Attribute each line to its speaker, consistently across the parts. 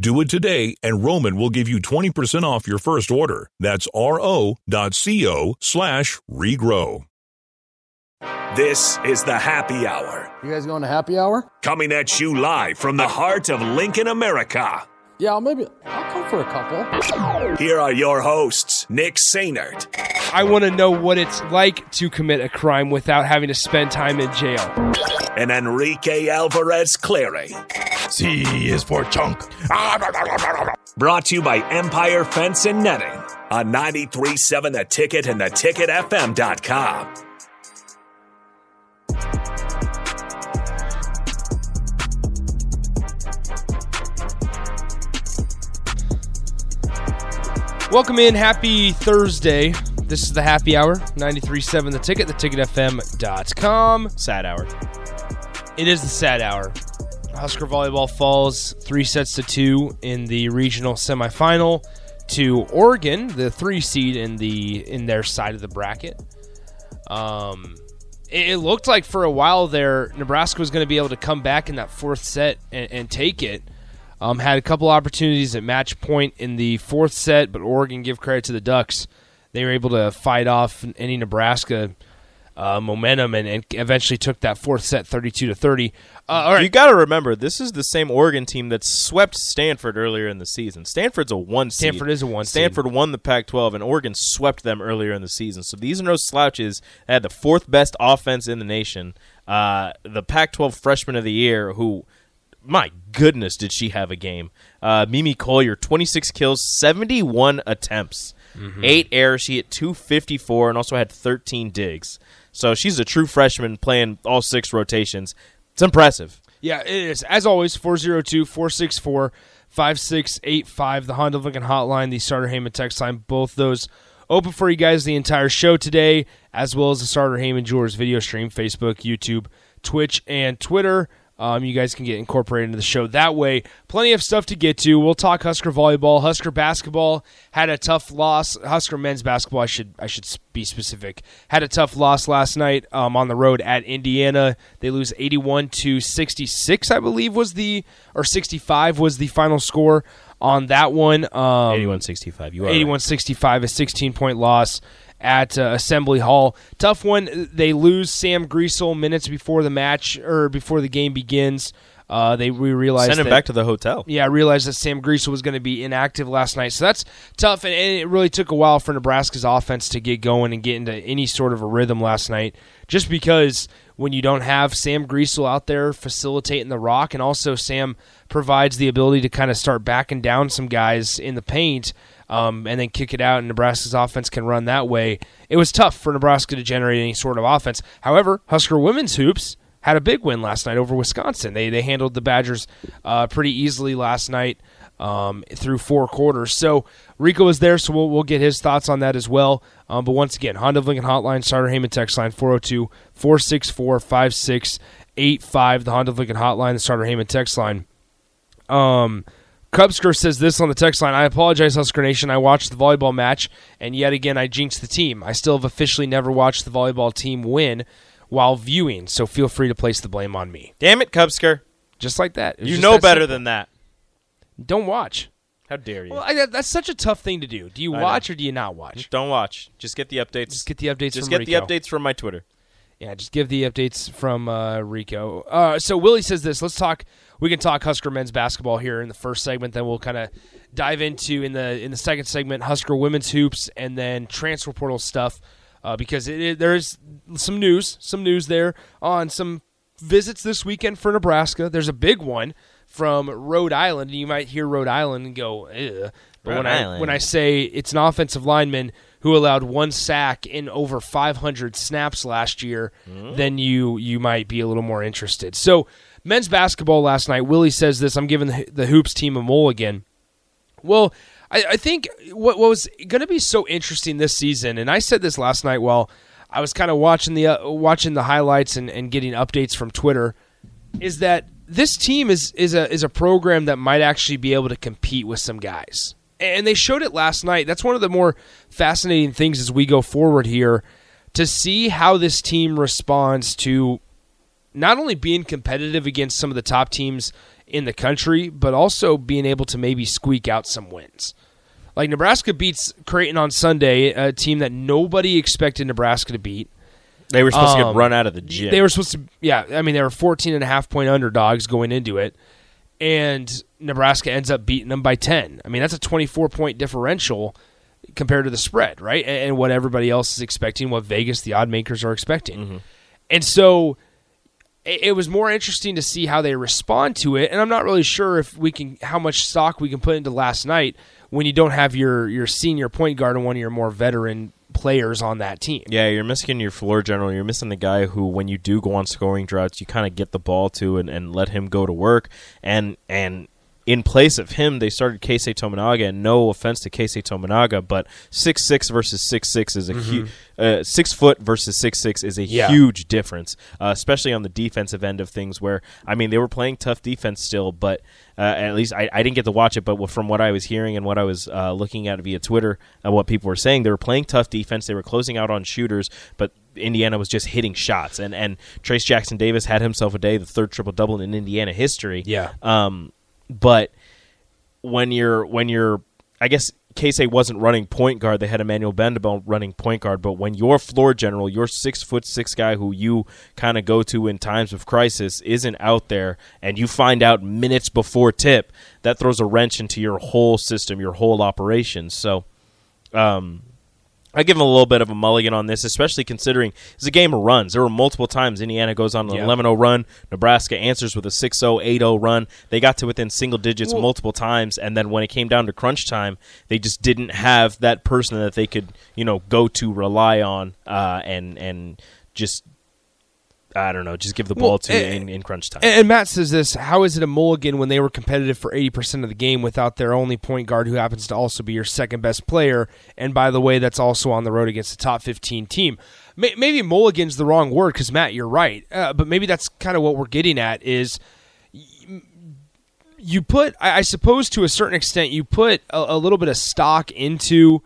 Speaker 1: Do it today, and Roman will give you 20% off your first order. That's ro.co slash regrow.
Speaker 2: This is the happy hour.
Speaker 3: You guys going to happy hour?
Speaker 2: Coming at you live from the heart of Lincoln, America.
Speaker 3: Yeah, I'll maybe I'll come for a couple.
Speaker 2: Here are your hosts, Nick Sainert.
Speaker 4: I want to know what it's like to commit a crime without having to spend time in jail.
Speaker 2: And Enrique Alvarez Clary.
Speaker 5: C is for chunk.
Speaker 2: Brought to you by Empire Fence and Netting on 93.7 The Ticket and theticketfm.com.
Speaker 4: Welcome in. Happy Thursday. This is the happy hour. 93.7 The Ticket, theticketfm.com.
Speaker 6: Sad hour.
Speaker 4: It is the sad hour. Husker Volleyball falls three sets to two in the regional semifinal to Oregon, the three seed in the in their side of the bracket. Um, it, it looked like for a while there, Nebraska was going to be able to come back in that fourth set and, and take it. Um, had a couple opportunities at match point in the fourth set, but Oregon, give credit to the Ducks, they were able to fight off any Nebraska uh, momentum and, and, eventually took that fourth set 32 to 30. Uh, all right.
Speaker 6: You got to remember, this is the same Oregon team that swept Stanford earlier in the season. Stanford's a one seed.
Speaker 4: Stanford is a one
Speaker 6: Stanford
Speaker 4: seed.
Speaker 6: won the Pac 12, and Oregon swept them earlier in the season. So these are no slouches. They had the fourth best offense in the nation. Uh, the Pac 12 freshman of the year, who my goodness, did she have a game? Uh, Mimi Colyer, 26 kills, 71 attempts,
Speaker 4: Mm-hmm.
Speaker 6: eight errors. She hit 254 and also had 13 digs. So she's a true freshman playing all six rotations. It's impressive.
Speaker 4: Yeah, it is. As always, 402 464 5685, the Honda Lincoln Hotline, the Sartor Hamann text line. Both those open for you guys the entire show today, as well as the Sartor Hamann Jewelers video stream, Facebook, YouTube, Twitch, and Twitter. Um, you guys can get incorporated into the show that way. Plenty of stuff to get to. We'll talk Husker volleyball. Husker basketball had a tough loss. Husker men's basketball, I should I should be specific, had a tough loss last night um, on the road at Indiana. They lose 81 to 66, I believe was the or 65 was the final score on that one. Um,
Speaker 6: 81 65. You are
Speaker 4: 81 65, a 16 point loss at uh, Assembly Hall. Tough one. They lose Sam Griesel minutes before the match or before the game begins. Uh, they we realized
Speaker 6: Send him
Speaker 4: that-
Speaker 6: back to the hotel.
Speaker 4: yeah, I realized that Sam Griesel was going to be inactive last night, so that's tough. And, and it really took a while for Nebraska's offense to get going and get into any sort of a rhythm last night, just because when you don't have Sam Griesel out there facilitating the rock, and also Sam provides the ability to kind of start backing down some guys in the paint. Um, and then kick it out, and Nebraska's offense can run that way. It was tough for Nebraska to generate any sort of offense. However, Husker women's hoops had a big win last night over Wisconsin. They they handled the Badgers uh, pretty easily last night um, through four quarters. So Rico is there, so we'll, we'll get his thoughts on that as well. Um, but once again, Honda Lincoln Hotline, Sartor Hamann text line 402 464 5685. The Honda Lincoln Hotline, the Sartor Hamann text line. Um, Cubsker says this on the text line. I apologize, Husker Nation. I watched the volleyball match, and yet again, I jinxed the team. I still have officially never watched the volleyball team win while viewing, so feel free to place the blame on me.
Speaker 6: Damn it, Cubsker.
Speaker 4: Just like that.
Speaker 6: You know
Speaker 4: that
Speaker 6: better
Speaker 4: simple.
Speaker 6: than that.
Speaker 4: Don't watch.
Speaker 6: How dare you?
Speaker 4: Well, I, that's such a tough thing to do. Do you
Speaker 6: I
Speaker 4: watch or do you not watch?
Speaker 6: Don't watch. Just get the updates.
Speaker 4: Just get the updates.
Speaker 6: Just get the updates from my Twitter.
Speaker 4: Yeah, just give the updates from uh, Rico. Uh, so Willie says this. Let's talk. We can talk Husker men's basketball here in the first segment. Then we'll kind of dive into in the in the second segment Husker women's hoops and then transfer portal stuff uh, because it, it, there is some news, some news there on some visits this weekend for Nebraska. There's a big one from Rhode Island, and you might hear Rhode Island and go, Ugh. but
Speaker 6: Rhode
Speaker 4: when I
Speaker 6: Island.
Speaker 4: when I say it's an offensive lineman who allowed one sack in over 500 snaps last year, then you you might be a little more interested. So men's basketball last night. Willie says this. I'm giving the, the hoops team a mulligan. Well, I, I think what, what was going to be so interesting this season, and I said this last night while I was kind of watching the uh, watching the highlights and, and getting updates from Twitter, is that this team is is a is a program that might actually be able to compete with some guys, and they showed it last night. That's one of the more fascinating things as we go forward here to see how this team responds to not only being competitive against some of the top teams in the country, but also being able to maybe squeak out some wins. Like Nebraska beats Creighton on Sunday, a team that nobody expected Nebraska to beat.
Speaker 6: They were supposed to
Speaker 4: Um,
Speaker 6: get run out of the gym.
Speaker 4: They were supposed to, yeah. I mean, they were 14 and a half point underdogs going into it, and Nebraska ends up beating them by 10. I mean, that's a 24 point differential compared to the spread, right? And, what everybody else is expecting, what Vegas, the odd makers, are expecting. Mm-hmm. And so it, it was more interesting to see how they respond to it. And I'm not really sure if we can, how much stock we can put into last night when you don't have your your senior point guard and one of your more veteran players on that team.
Speaker 6: Yeah, you're missing your floor general. You're missing the guy who, when you do go on scoring droughts, you kind of get the ball to and, and let him go to work. And and in place of him, they started Keisei Tominaga. And no offense to Keisei Tominaga, but six six versus six six is a hu- uh, six foot versus six six is a
Speaker 4: Yeah.
Speaker 6: huge difference, uh, especially on the defensive end of things. Where I mean, they were playing tough defense still, but uh, at least I, I didn't get to watch it. But from what I was hearing and what I was uh, looking at via Twitter and what people were saying, they were playing tough defense. They were closing out on shooters, but Indiana was just hitting shots. And and Trayce Jackson Davis had himself a day, the third triple double in Indiana history.
Speaker 4: Yeah.
Speaker 6: Um, but when you're when you're, I guess Casey wasn't running point guard. They had Emmanuel Bandoumel running point guard. But when your floor general, your six foot six guy who you kind of go to in times of crisis, isn't out there, and you find out minutes before tip, that throws a wrench into your whole system, your whole operation. So. Um, I give him a little bit of a mulligan on this, especially considering it's a game of runs. There were multiple times Indiana goes on an
Speaker 4: Yeah.
Speaker 6: 11 0 run. Nebraska answers with a 6 0, 8 0 run. They got to within single digits
Speaker 4: Well-
Speaker 6: multiple times, and then when it came down to crunch time, they just didn't have that person that they could, you know, go to, rely on, uh, and and just, I don't know, just give the ball
Speaker 4: Well,
Speaker 6: to
Speaker 4: eh,
Speaker 6: in, in crunch time.
Speaker 4: And Matt says this: How is it a mulligan when they were competitive for eighty percent of the game without their only point guard, who happens to also be your second best player? And by the way, that's also on the road against a top fifteen team. May- Maybe mulligan's the wrong word because Matt, you're right. Uh, but maybe that's kind of what we're getting at is you put, I I suppose, to a certain extent, you put a, a little bit of stock into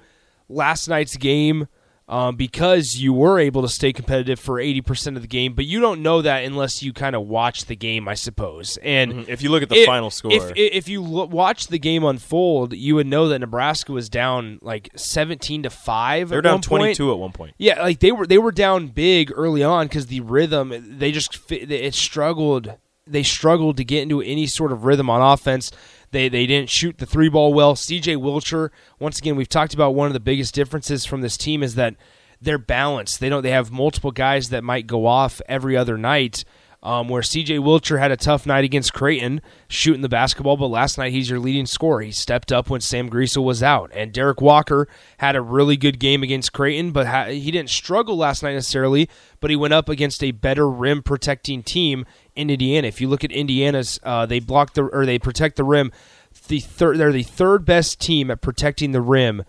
Speaker 4: last night's game um, because you were able to stay competitive for 80% of the game, but you don't know that unless you kind of watch the game, I suppose. And
Speaker 6: Mhm. If you look at the
Speaker 4: it-
Speaker 6: final score.
Speaker 4: if, if you lo- watch the game unfold, you would know that Nebraska was down like 17 to 5.
Speaker 6: they were down
Speaker 4: one point.
Speaker 6: 22 at one point.
Speaker 4: Yeah, like they were they were down big early on because the rhythm they just it struggled. They struggled to get into any sort of rhythm on offense. They they didn't shoot the three ball well. C.J. Wilcher, once again, we've talked about one of the biggest differences from this team is that they're balanced. They don't they have multiple guys that might go off every other night. Um, where C.J. Wilcher had a tough night against Creighton shooting the basketball, but last night he's your leading scorer. He stepped up when Sam Griesel was out, and Derek Walker had a really good game against Creighton, but ha- he didn't struggle last night necessarily. But he went up against a better rim protecting team in Indiana. If you look at Indiana's, uh, they block the or they protect the rim. The third, they're the third best team at protecting the rim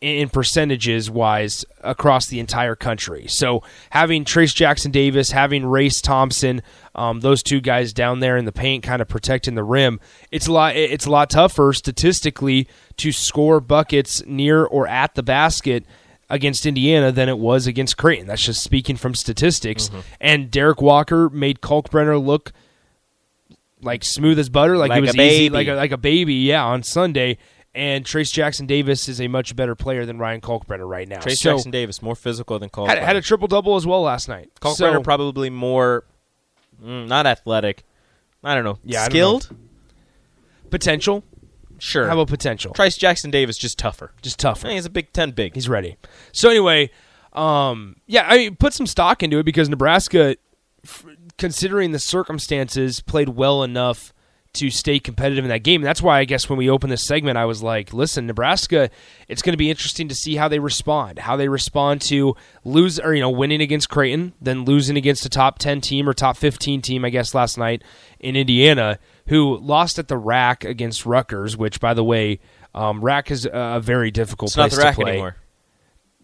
Speaker 4: in percentages wise across the entire country. So having Trayce Jackson Davis, having Race Thompson, um, those two guys down there in the paint, kind of protecting the rim, it's a lot. It's a lot tougher statistically to score buckets near or at the basket against Indiana than it was against Creighton. That's just speaking from statistics.
Speaker 6: Mm-hmm.
Speaker 4: And Derek Walker made Kalkbrenner look like smooth as butter, like,
Speaker 6: Like
Speaker 4: it was
Speaker 6: a
Speaker 4: easy,
Speaker 6: baby.
Speaker 4: like a, like a baby. Yeah, on Sunday. And Trayce Jackson Davis is a much better player than Ryan Kalkbrenner right now.
Speaker 6: Trayce
Speaker 4: so,
Speaker 6: Jackson Davis more physical than Cole.
Speaker 4: had, had a triple double as well last night.
Speaker 6: Kalkbrenner
Speaker 4: So-
Speaker 6: probably more, mm, not athletic. I don't know.
Speaker 4: Yeah,
Speaker 6: skilled.
Speaker 4: potential.
Speaker 6: Sure.
Speaker 4: How about potential?
Speaker 6: Trayce Jackson Davis just tougher.
Speaker 4: Just tougher.
Speaker 6: He's a Big Ten big.
Speaker 4: He's ready. So anyway, um, yeah, I mean, put some stock into it because Nebraska, f- considering the circumstances, played well enough to stay competitive in that game. And that's why I guess when we opened this segment, I was like, listen, Nebraska, it's going to be interesting to see how they respond, how they respond to lose or, you know, winning against Creighton, then losing against a top 10 team or top 15 team, I guess, last night in Indiana, who lost at the rack against Rutgers, which, by the way, um, rack is a very difficult
Speaker 6: It's not the rack
Speaker 4: to play.
Speaker 6: anymore.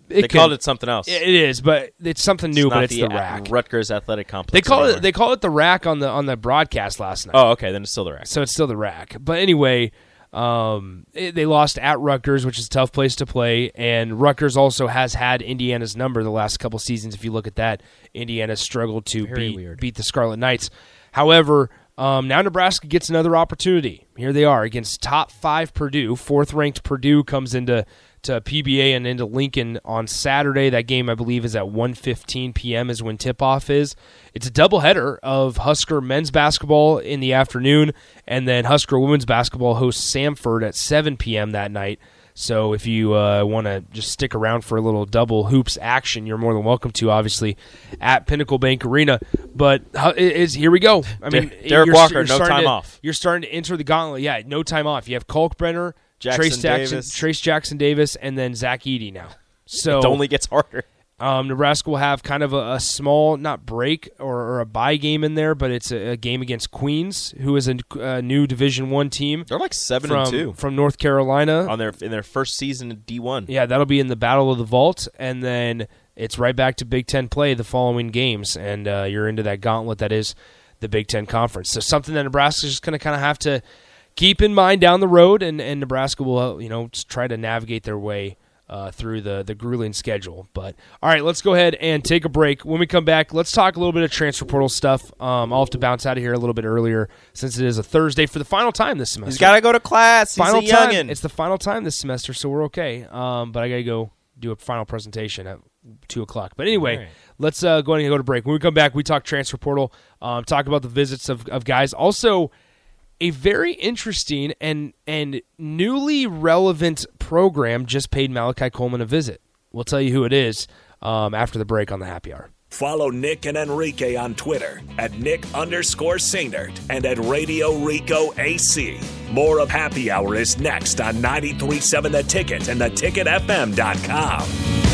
Speaker 4: It
Speaker 6: they
Speaker 4: can-
Speaker 6: called it something else.
Speaker 4: It is, but it's something new,
Speaker 6: It's
Speaker 4: but it's the,
Speaker 6: uh,
Speaker 4: rack.
Speaker 6: Rutgers Athletic Complex.
Speaker 4: They call
Speaker 6: anymore.
Speaker 4: it they call it the rack on the on the broadcast last night.
Speaker 6: Oh, okay. Then it's still the rack.
Speaker 4: So it's still the rack. But anyway, um, it- they lost at Rutgers, which is a tough place to play. And Rutgers also has had Indiana's number the last couple seasons. If you look at that, Indiana struggled to
Speaker 6: Very
Speaker 4: beat,
Speaker 6: weird.
Speaker 4: beat the Scarlet Knights. However, um, now Nebraska gets another opportunity. Here they are against top five Purdue. Fourth ranked Purdue comes into to PBA and into Lincoln on Saturday. That game, I believe, is at 1.15 p.m. is when tip off is. It's a doubleheader of Husker men's basketball in the afternoon, and then Husker women's basketball hosts Samford at 7 p.m. that night. So if you uh, want to just stick around for a little double hoops action, you're more than welcome to. Obviously, at Pinnacle Bank Arena. But here we go. I mean,
Speaker 6: Der- Derek Walker,
Speaker 4: you're
Speaker 6: no time
Speaker 4: to-
Speaker 6: off.
Speaker 4: You're starting to enter the gauntlet. Yeah, no time off. You have Kalkbrenner,
Speaker 6: Jackson
Speaker 4: Trayce Jackson,
Speaker 6: Davis.
Speaker 4: Trayce Jackson Davis, and then Zach Edey now. So
Speaker 6: it only gets harder.
Speaker 4: Um, Nebraska will have kind of a, a small, not break or, or a bye game in there, but it's a, a game against Queens, who is a, a new Division One team
Speaker 6: They're like seven
Speaker 4: from
Speaker 6: and two
Speaker 4: from North Carolina.
Speaker 6: on their in their first season in D one.
Speaker 4: Yeah, that'll be in the Battle of the Vault, and then it's right back to Big Ten play the following games, and uh, you're into that gauntlet that is the Big Ten Conference. So something that Nebraska's just going to kind of have to keep in mind down the road, and, and Nebraska will you know try to navigate their way. Uh, through the the grueling schedule, but all right, let's go ahead and take a break. When we come back, let's talk a little bit of transfer portal stuff. Um, I'll have to bounce out of here a little bit earlier since it is a Thursday for the final time this semester
Speaker 6: He's got to go to class.
Speaker 4: final
Speaker 6: He's a
Speaker 4: time.
Speaker 6: youngin.
Speaker 4: It's the final time this semester, so we're okay. Um, but I gotta go do a final presentation at two o'clock. But anyway,
Speaker 6: right.
Speaker 4: let's uh, go ahead and go to break. When we come back, we talk transfer portal, um, talk about the visits of, of guys. Also, a very interesting and and newly relevant program just paid Malachi Coleman a visit. We'll tell you who it is um, after the break on the happy hour.
Speaker 2: Follow Nick and Enrique on Twitter at Nick underscore Sainert and at Radio Rico AC. More of Happy Hour is next on 937 The Ticket and theticketfm.com.